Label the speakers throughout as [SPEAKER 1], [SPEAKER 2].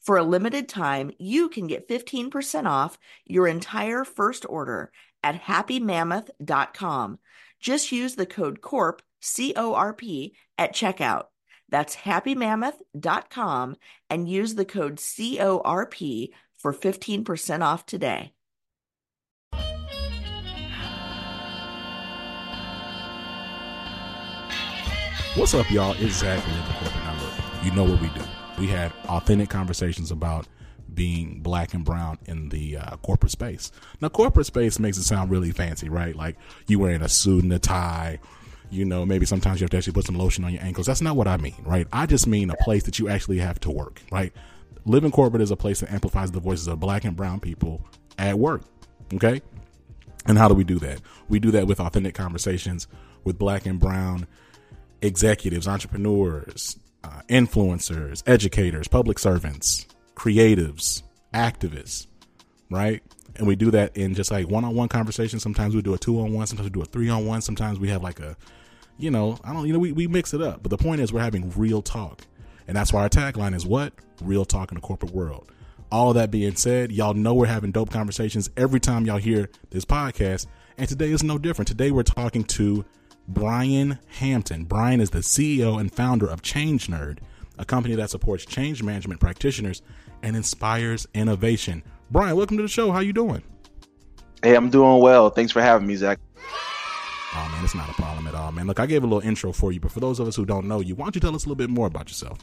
[SPEAKER 1] For a limited time, you can get 15% off your entire first order at happymammoth.com. Just use the code CORP, C O R P, at checkout. That's happymammoth.com and use the code CORP for 15% off today.
[SPEAKER 2] What's up, y'all? It's Zach the Corporate You know what we do. We had authentic conversations about being black and brown in the uh, corporate space. Now, corporate space makes it sound really fancy, right? Like you wearing a suit and a tie. You know, maybe sometimes you have to actually put some lotion on your ankles. That's not what I mean, right? I just mean a place that you actually have to work, right? Living corporate is a place that amplifies the voices of black and brown people at work, okay? And how do we do that? We do that with authentic conversations with black and brown executives, entrepreneurs, uh, influencers, educators, public servants, creatives, activists, right? And we do that in just like one on one conversations. Sometimes we do a two on one, sometimes we do a three on one, sometimes we have like a, you know, I don't, you know, we, we mix it up. But the point is, we're having real talk. And that's why our tagline is what? Real talk in the corporate world. All that being said, y'all know we're having dope conversations every time y'all hear this podcast. And today is no different. Today we're talking to Brian Hampton. Brian is the CEO and founder of Change Nerd, a company that supports change management practitioners and inspires innovation. Brian, welcome to the show. How you doing?
[SPEAKER 3] Hey, I'm doing well. Thanks for having me, Zach.
[SPEAKER 2] Oh man, it's not a problem at all, man. Look, I gave a little intro for you, but for those of us who don't know you, why don't you tell us a little bit more about yourself?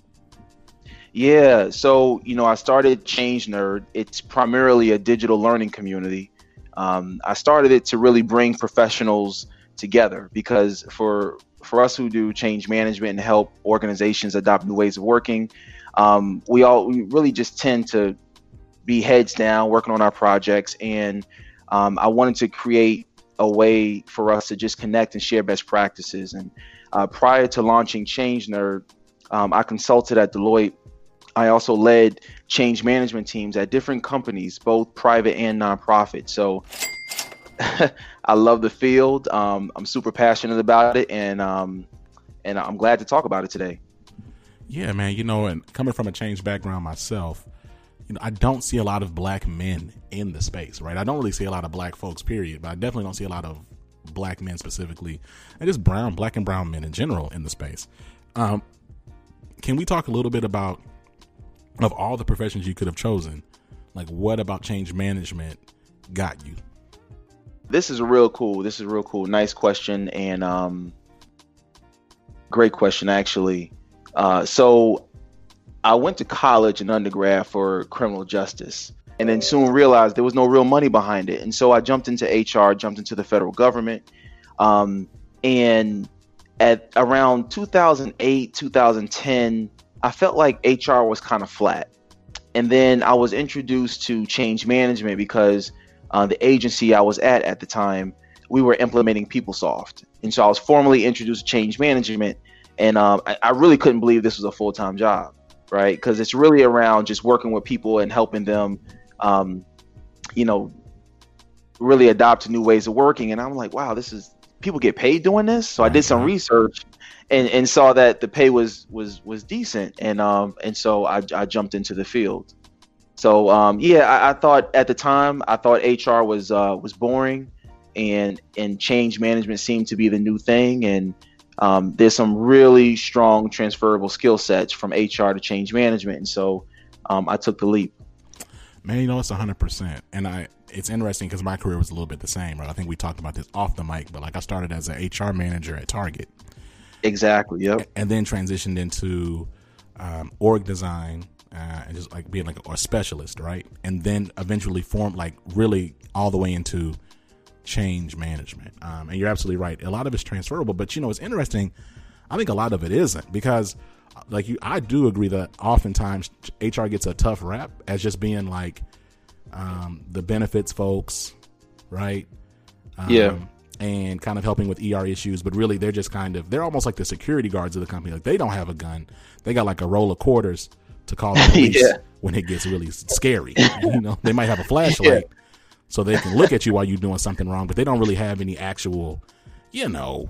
[SPEAKER 3] Yeah, so you know, I started Change Nerd. It's primarily a digital learning community. Um, I started it to really bring professionals together because for for us who do change management and help organizations adopt new ways of working, um, we all we really just tend to be heads down working on our projects. And um, I wanted to create a way for us to just connect and share best practices. And uh, prior to launching Change Nerd, um, I consulted at Deloitte. I also led change management teams at different companies, both private and nonprofit. So I love the field. Um, I'm super passionate about it, and um, and I'm glad to talk about it today.
[SPEAKER 2] Yeah, man. You know, and coming from a change background myself, you know, I don't see a lot of black men in the space, right? I don't really see a lot of black folks, period. But I definitely don't see a lot of black men specifically, and just brown, black and brown men in general in the space. Um, can we talk a little bit about of all the professions you could have chosen? Like, what about change management got you?
[SPEAKER 3] This is a real cool. This is real cool. Nice question and um, great question actually. Uh, so I went to college and undergrad for criminal justice and then soon realized there was no real money behind it. And so I jumped into HR, jumped into the federal government. Um, and at around 2008, 2010, I felt like HR was kind of flat. And then I was introduced to change management because uh, the agency I was at at the time, we were implementing PeopleSoft, and so I was formally introduced to change management, and um, I, I, really couldn't believe this was a full time job, right? Because it's really around just working with people and helping them, um, you know, really adopt new ways of working. And I'm like, wow, this is people get paid doing this. So I did some research and, and saw that the pay was was was decent, and um and so I, I jumped into the field. So um, yeah, I, I, thought at the time I thought HR was uh, was boring, and and change management seemed to be the new thing. And um, there's some really strong transferable skill sets from HR to change management, and so um, I took the leap.
[SPEAKER 2] Man, you know it's hundred percent, and I it's interesting because my career was a little bit the same. Right, I think we talked about this off the mic, but like I started as an HR manager at Target,
[SPEAKER 3] Exactly. Yep.
[SPEAKER 2] And then transitioned into um, org design uh, and just like being like a, specialist, right? And then eventually form like really all the way into change management. Um, and you're absolutely right. A lot of it's transferable, but you know, it's interesting. I think a lot of it isn't because like you, I do agree that oftentimes HR gets a tough rap as just being like um, the benefits folks, right?
[SPEAKER 3] Um, yeah.
[SPEAKER 2] And kind of helping with ER issues, but really they're just kind of they're almost like the security guards of the company. Like they don't have a gun; they got like a roll of quarters to call the police yeah. when it gets really scary. you know, they might have a flashlight yeah. so they can look at you while you're doing something wrong, but they don't really have any actual, you know.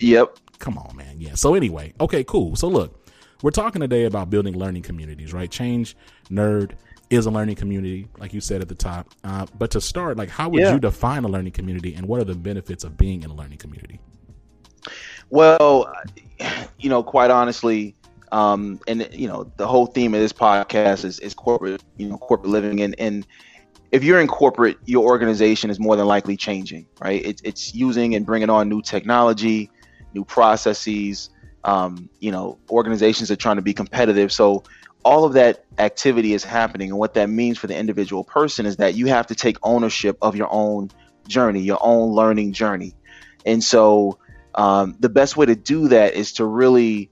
[SPEAKER 3] Yep.
[SPEAKER 2] Come on, man. Yeah. So anyway, okay, cool. So look, we're talking today about building learning communities, right? Change Nerd is a learning community, like you said at the top. Uh, but to start, like, how would yeah. you define a learning community, and what are the benefits of being in a learning community?
[SPEAKER 3] Well, you know, quite honestly, um, and you know, the whole theme of this podcast is, is corporate, you know, corporate living, and and if you're in corporate, your organization is more than likely changing, right? It's it's using and bringing on new technology, new processes. Um, you know, organizations are trying to be competitive, so all of that activity is happening. And what that means for the individual person is that you have to take ownership of your own journey, your own learning journey. And so um, the best way to do that is to really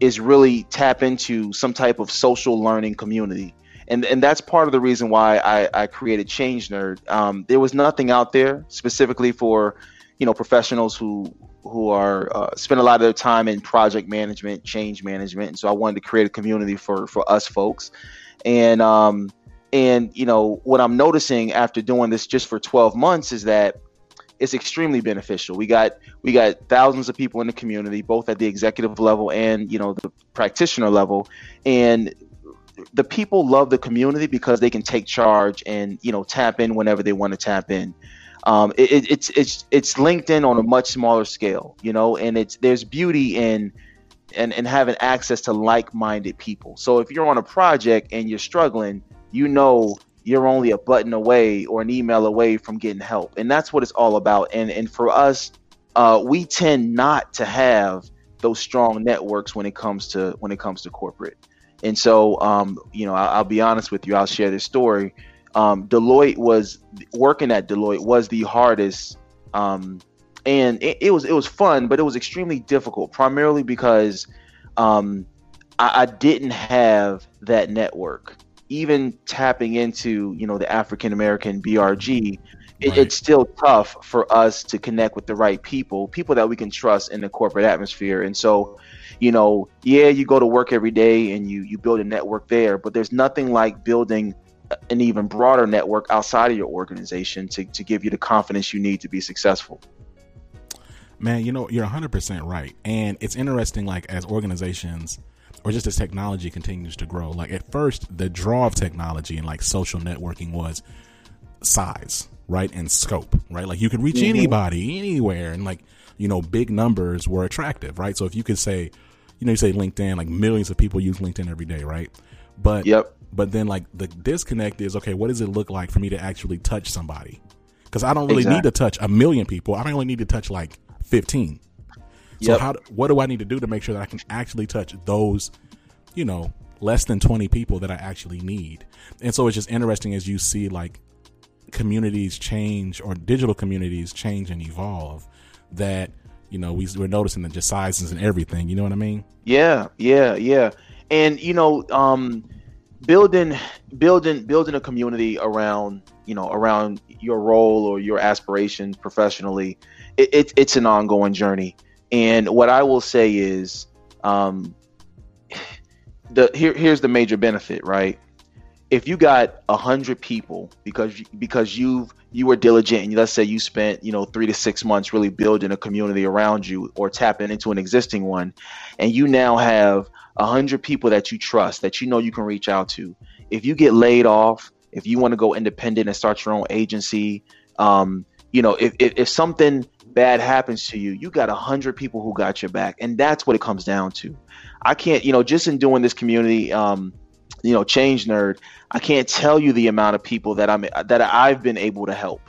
[SPEAKER 3] is really tap into some type of social learning community. And, and that's part of the reason why I, I created Change Nerd. Um, there was nothing out there specifically for, you know, professionals who who are uh, spend a lot of their time in project management, change management, and so I wanted to create a community for for us folks. And um, and you know what I'm noticing after doing this just for 12 months is that it's extremely beneficial. We got we got thousands of people in the community, both at the executive level and you know the practitioner level, and the people love the community because they can take charge and you know tap in whenever they want to tap in. Um, it, it's it's it's LinkedIn on a much smaller scale, you know, and it's there's beauty in and, and having access to like-minded people. So if you're on a project and you're struggling, you know you're only a button away or an email away from getting help, and that's what it's all about. And and for us, uh, we tend not to have those strong networks when it comes to when it comes to corporate. And so, um, you know, I'll, I'll be honest with you. I'll share this story um, Deloitte was working at Deloitte was the hardest, um, and it, it, was it was fun, but it was extremely difficult, primarily because um, I, I, didn't have that network. Even tapping into you know the African American BRG, it, right. it's still tough for us to connect with the right people, people that we can trust in the corporate atmosphere, and so you know, yeah, you go to work every day and you you build a network there, but there's nothing like building an even broader network outside of your organization to, to give you the confidence you need to be successful.
[SPEAKER 2] Man, you know, you're 100% right. And it's interesting, like, as organizations or just as technology continues to grow, like, at first, the draw of technology and like social networking was size, right? And scope, right? Like, you could reach mm-hmm. anybody, anywhere. And like, you know, big numbers were attractive, right? So if you could say, you know, you say LinkedIn, like millions of people use LinkedIn every day, right? But
[SPEAKER 3] yep.
[SPEAKER 2] But then like the disconnect is okay, what does it look like for me to actually touch somebody? Because I don't really exactly. need to touch a million people. I only need to touch like fifteen. So yep. how what do I need to do to make sure that I can actually touch those, you know, less than 20 people that I actually need? And so it's just interesting as you see like communities change or digital communities change and evolve that you know we, we're noticing the just sizes and everything you know what i mean
[SPEAKER 3] yeah yeah yeah and you know um building building building a community around you know around your role or your aspirations professionally it, it, it's an ongoing journey and what i will say is um the here, here's the major benefit right if you got a hundred people because because you've you were diligent and let's say you spent you know three to six months really building a community around you or tapping into an existing one and you now have a hundred people that you trust that you know you can reach out to. If you get laid off, if you want to go independent and start your own agency, um, you know, if, if, if something bad happens to you, you got a hundred people who got your back, and that's what it comes down to. I can't, you know, just in doing this community, um, you know, change nerd, I can't tell you the amount of people that I'm that I've been able to help.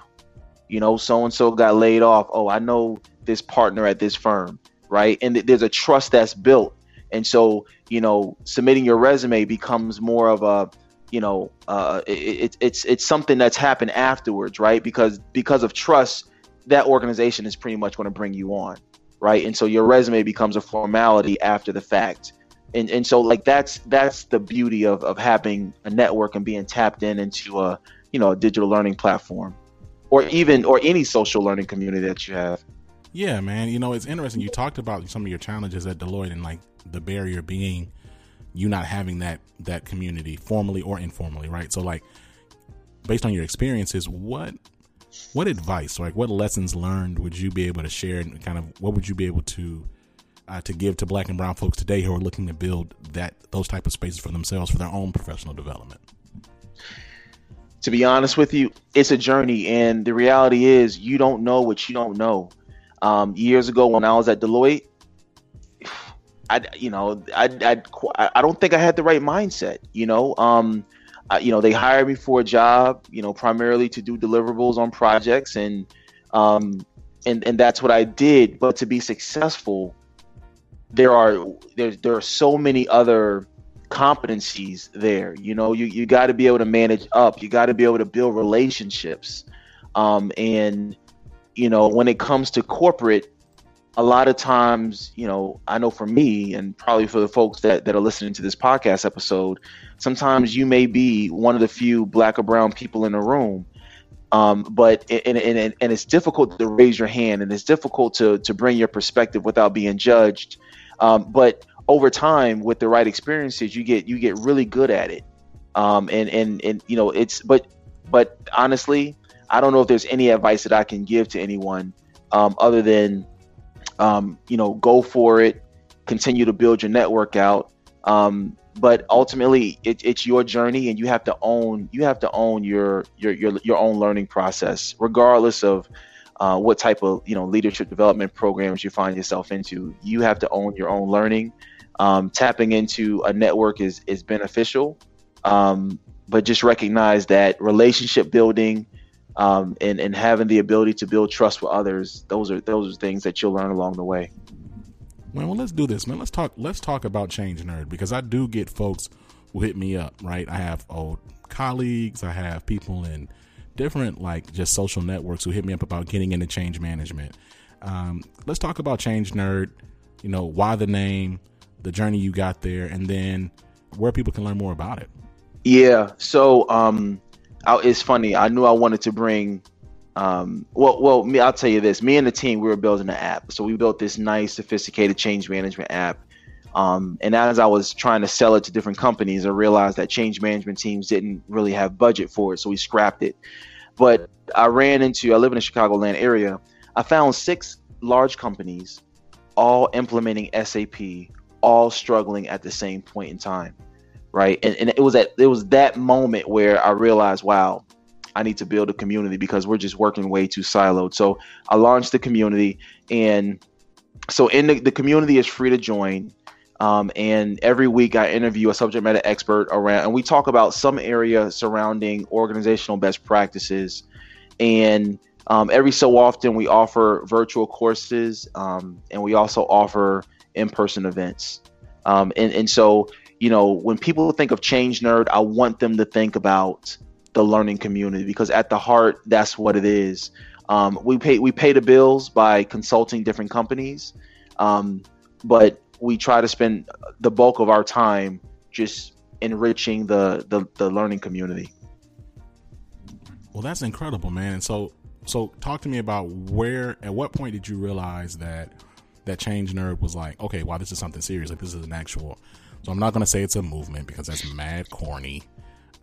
[SPEAKER 3] You know, so and so got laid off. Oh, I know this partner at this firm right? And th- there's a trust that's built. And so, you know, submitting your resume becomes more of a, you know, uh, it, it, it's it's something that's happened afterwards, right? Because because of trust, that organization is pretty much going to bring you on, right? And so your resume becomes a formality after the fact. And and so like that's that's the beauty of of having a network and being tapped in into a you know a digital learning platform, or even or any social learning community that you have.
[SPEAKER 2] Yeah, man. You know, it's interesting. You talked about some of your challenges at Deloitte and like the barrier being you not having that that community formally or informally, right? So like based on your experiences, what what advice, like what lessons learned would you be able to share and kind of what would you be able to uh, to give to black and brown folks today who are looking to build that those type of spaces for themselves for their own professional development?
[SPEAKER 3] To be honest with you, it's a journey and the reality is you don't know what you don't know. Um, years ago, when I was at Deloitte, I, you know, I, I, I don't think I had the right mindset. You know, um, I, you know, they hired me for a job, you know, primarily to do deliverables on projects, and, um, and and that's what I did. But to be successful, there are there there are so many other competencies there. You know, you you got to be able to manage up. You got to be able to build relationships, um, and you know, when it comes to corporate, a lot of times, you know, I know for me and probably for the folks that, that are listening to this podcast episode, sometimes you may be one of the few black or brown people in the room. Um, but and, and, and it's difficult to raise your hand and it's difficult to, to bring your perspective without being judged. Um, but over time with the right experiences, you get, you get really good at it. Um, and, and, and, you know, it's, but, but honestly, I don't know if there's any advice that I can give to anyone um, other than, um, you know, go for it, continue to build your network out. Um, but ultimately, it, it's your journey, and you have to own you have to own your your your, your own learning process, regardless of uh, what type of you know leadership development programs you find yourself into. You have to own your own learning. Um, tapping into a network is is beneficial, um, but just recognize that relationship building um, and and having the ability to build trust with others. Those are those are things that you'll learn along the way.
[SPEAKER 2] Man, well, let's do this, man. Let's talk. Let's talk about Change Nerd because I do get folks who hit me up. Right, I have old colleagues. I have people in different like just social networks who hit me up about getting into change management. Um, let's talk about Change Nerd. You know why the name, the journey you got there, and then where people can learn more about it.
[SPEAKER 3] Yeah. So um, I, it's funny. I knew I wanted to bring. Um, well, well, me. I'll tell you this. Me and the team, we were building an app. So we built this nice, sophisticated change management app. Um, and as I was trying to sell it to different companies, I realized that change management teams didn't really have budget for it, so we scrapped it. But I ran into. I live in the Chicagoland area. I found six large companies, all implementing SAP, all struggling at the same point in time right? And, and it was at it was that moment where I realized, wow, I need to build a community because we're just working way too siloed. So I launched the community, and so in the, the community is free to join. Um, and every week I interview a subject matter expert around, and we talk about some area surrounding organizational best practices. And um, every so often we offer virtual courses, um, and we also offer in-person events. Um, and and so you know, when people think of Change Nerd, I want them to think about the learning community because at the heart, that's what it is. Um, we pay we pay the bills by consulting different companies, um, but we try to spend the bulk of our time just enriching the, the the learning community.
[SPEAKER 2] Well, that's incredible, man. And so so talk to me about where at what point did you realize that that change nerd was like, okay, wow, this is something serious. Like this is an actual so I'm not gonna say it's a movement because that's mad corny.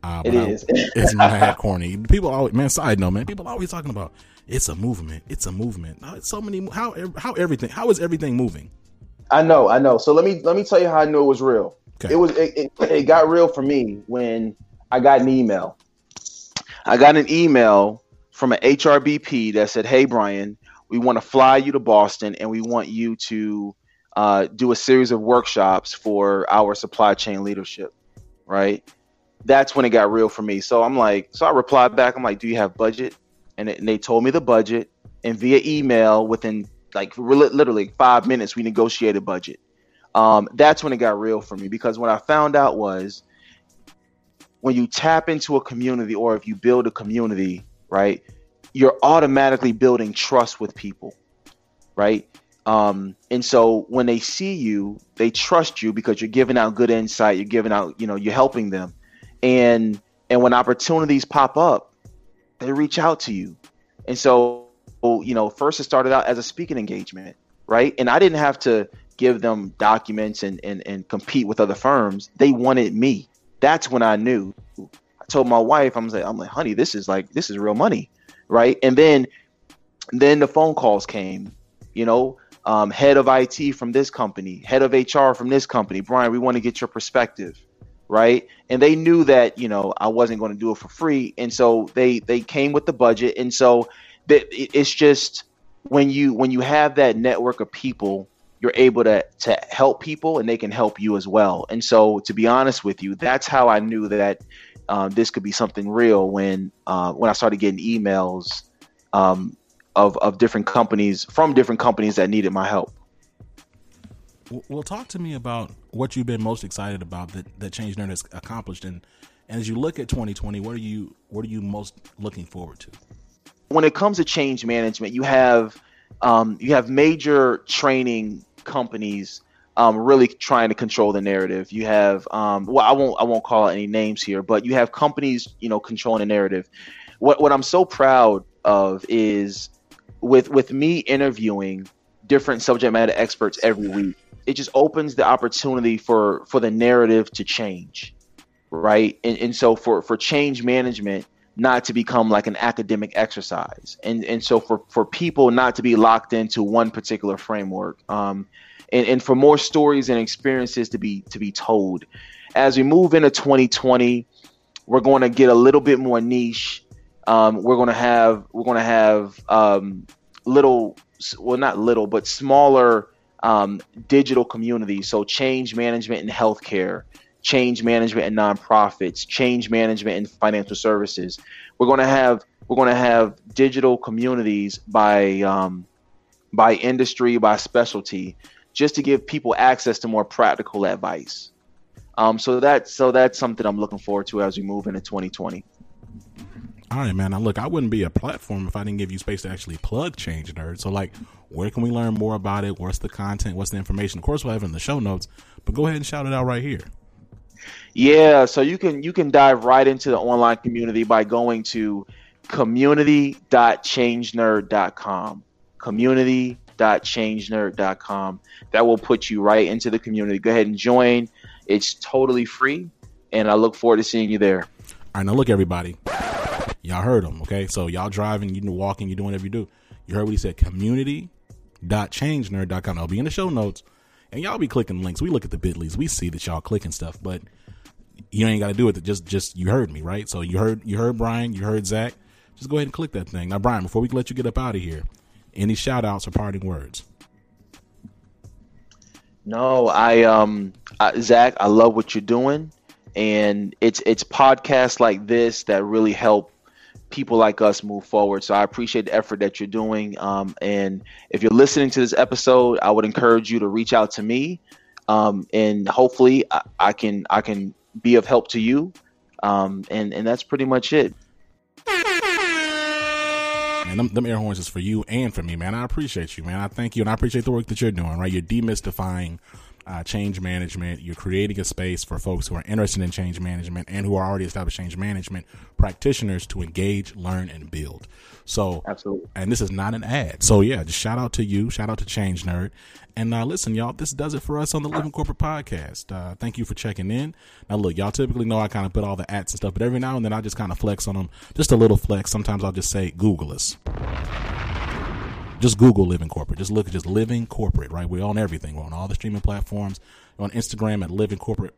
[SPEAKER 3] Uh, it is.
[SPEAKER 2] it's mad corny. People always, man. Side note, man. People always talking about it's a movement. It's a movement. Now, it's so many. How how everything? How is everything moving?
[SPEAKER 3] I know. I know. So let me let me tell you how I knew it was real. Okay. It was it, it, it got real for me when I got an email. I got an email from an HRBP that said, "Hey Brian, we want to fly you to Boston and we want you to uh, do a series of workshops for our supply chain leadership, right? That's when it got real for me. So I'm like, so I replied back. I'm like, do you have budget? And, it, and they told me the budget. And via email, within like literally five minutes, we negotiated budget. Um, that's when it got real for me because what I found out was when you tap into a community or if you build a community, right, you're automatically building trust with people, right? Um, and so when they see you, they trust you because you're giving out good insight, you're giving out, you know, you're helping them. And and when opportunities pop up, they reach out to you. And so, you know, first it started out as a speaking engagement, right? And I didn't have to give them documents and, and, and compete with other firms. They wanted me. That's when I knew. I told my wife, I'm like, I'm like, honey, this is like this is real money. Right. And then then the phone calls came, you know, um, head of IT from this company, head of HR from this company. Brian, we want to get your perspective right? And they knew that you know I wasn't going to do it for free, and so they they came with the budget, and so that it's just when you when you have that network of people, you're able to to help people, and they can help you as well. And so, to be honest with you, that's how I knew that um, this could be something real when uh, when I started getting emails um, of of different companies from different companies that needed my help.
[SPEAKER 2] Well, talk to me about what you've been most excited about that, that Change Nerd has accomplished, and, and as you look at 2020, what are you what are you most looking forward to?
[SPEAKER 3] When it comes to change management, you have um, you have major training companies um, really trying to control the narrative. You have um, well, I won't I won't call any names here, but you have companies you know controlling the narrative. What what I'm so proud of is with with me interviewing different subject matter experts every week it just opens the opportunity for for the narrative to change right? And, and so for for change management not to become like an academic exercise and and so for for people not to be locked into one particular framework um and, and for more stories and experiences to be to be told. As we move into 2020 we're going to get a little bit more niche. Um, we're going to have we're going to have um, little well not little but smaller um, digital communities. So change management in healthcare, change management in nonprofits, change management in financial services. We're going to have we're going to have digital communities by um, by industry, by specialty, just to give people access to more practical advice. Um, so that so that's something I'm looking forward to as we move into 2020.
[SPEAKER 2] All right, man. Now, look, I wouldn't be a platform if I didn't give you space to actually plug Change Nerd. So, like, where can we learn more about it? What's the content? What's the information? Of course, we'll have it in the show notes, but go ahead and shout it out right here.
[SPEAKER 3] Yeah, so you can you can dive right into the online community by going to community.changenerd.com. Community.changenerd.com. That will put you right into the community. Go ahead and join. It's totally free, and I look forward to seeing you there.
[SPEAKER 2] All right, now look, everybody. Y'all heard him, okay? So y'all driving, you walking, you doing whatever you do. You heard what he said. Community.changenerd.com. I'll be in the show notes. And y'all be clicking links. We look at the bitleys. We see that y'all clicking stuff, but you ain't got to do it. Just, just you heard me, right? So you heard, you heard Brian, you heard Zach. Just go ahead and click that thing. Now, Brian, before we let you get up out of here, any shout outs or parting words?
[SPEAKER 3] No, I um I, Zach, I love what you're doing, and it's it's podcasts like this that really help people like us move forward. So I appreciate the effort that you're doing. Um, and if you're listening to this episode, I would encourage you to reach out to me, um, and hopefully I, I, can I can be of help to you. Um, and and that's pretty much it.
[SPEAKER 2] Man, them, them air horns is for you and for me, man. I appreciate you, man. I thank you, and I appreciate the work that you're doing. Right, you're demystifying uh, change management. You're creating a space for folks who are interested in change management and who are already established change management practitioners to engage, learn, and build. So,
[SPEAKER 3] absolutely.
[SPEAKER 2] And this is not an ad. So, yeah, just shout out to you. Shout out to Change Nerd. And uh, listen, y'all, this does it for us on the Living Corporate Podcast. Uh, thank you for checking in. Now, look, y'all typically know I kind of put all the ads and stuff, but every now and then I just kind of flex on them. Just a little flex. Sometimes I'll just say, Google us just Google Living Corporate. Just look at just Living Corporate, right? We're on everything. We're on all the streaming platforms. We're on Instagram at Living Corporate.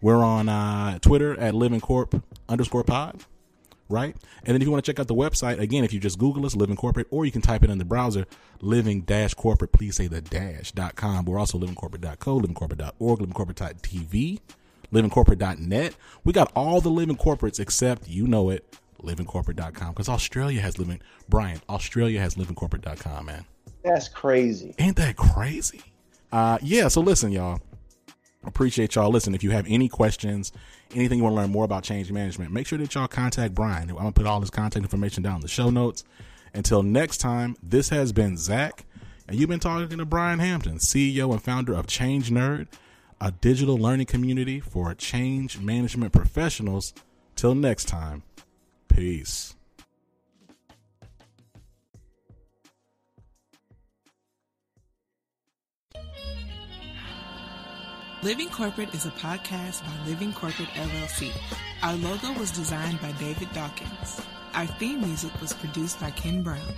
[SPEAKER 2] We're on uh, Twitter at Living Corp underscore pod, right? And then if you want to check out the website, again, if you just Google us, Living Corporate, or you can type it in the browser, living dash corporate, please say the dash dot com. We're also livingcorporate.co, livingcorporate.org, livingcorporate.tv, livingcorporate.net. We got all the living corporates except, you know it, livingcorporate.com because Australia has living Brian, Australia has livingcorporate.com, man.
[SPEAKER 3] That's crazy.
[SPEAKER 2] Ain't that crazy? Uh, yeah. So listen, y'all. Appreciate y'all. Listen, if you have any questions, anything you want to learn more about change management, make sure that y'all contact Brian. I'm gonna put all his contact information down in the show notes. Until next time, this has been Zach, and you've been talking to Brian Hampton, CEO and founder of Change Nerd, a digital learning community for change management professionals. Till next time, peace.
[SPEAKER 4] Living Corporate is a podcast by Living Corporate LLC. Our logo was designed by David Dawkins. Our theme music was produced by Ken Brown.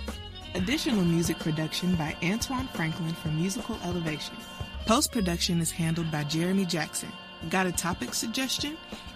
[SPEAKER 4] Additional music production by Antoine Franklin for Musical Elevation. Post production is handled by Jeremy Jackson. Got a topic suggestion?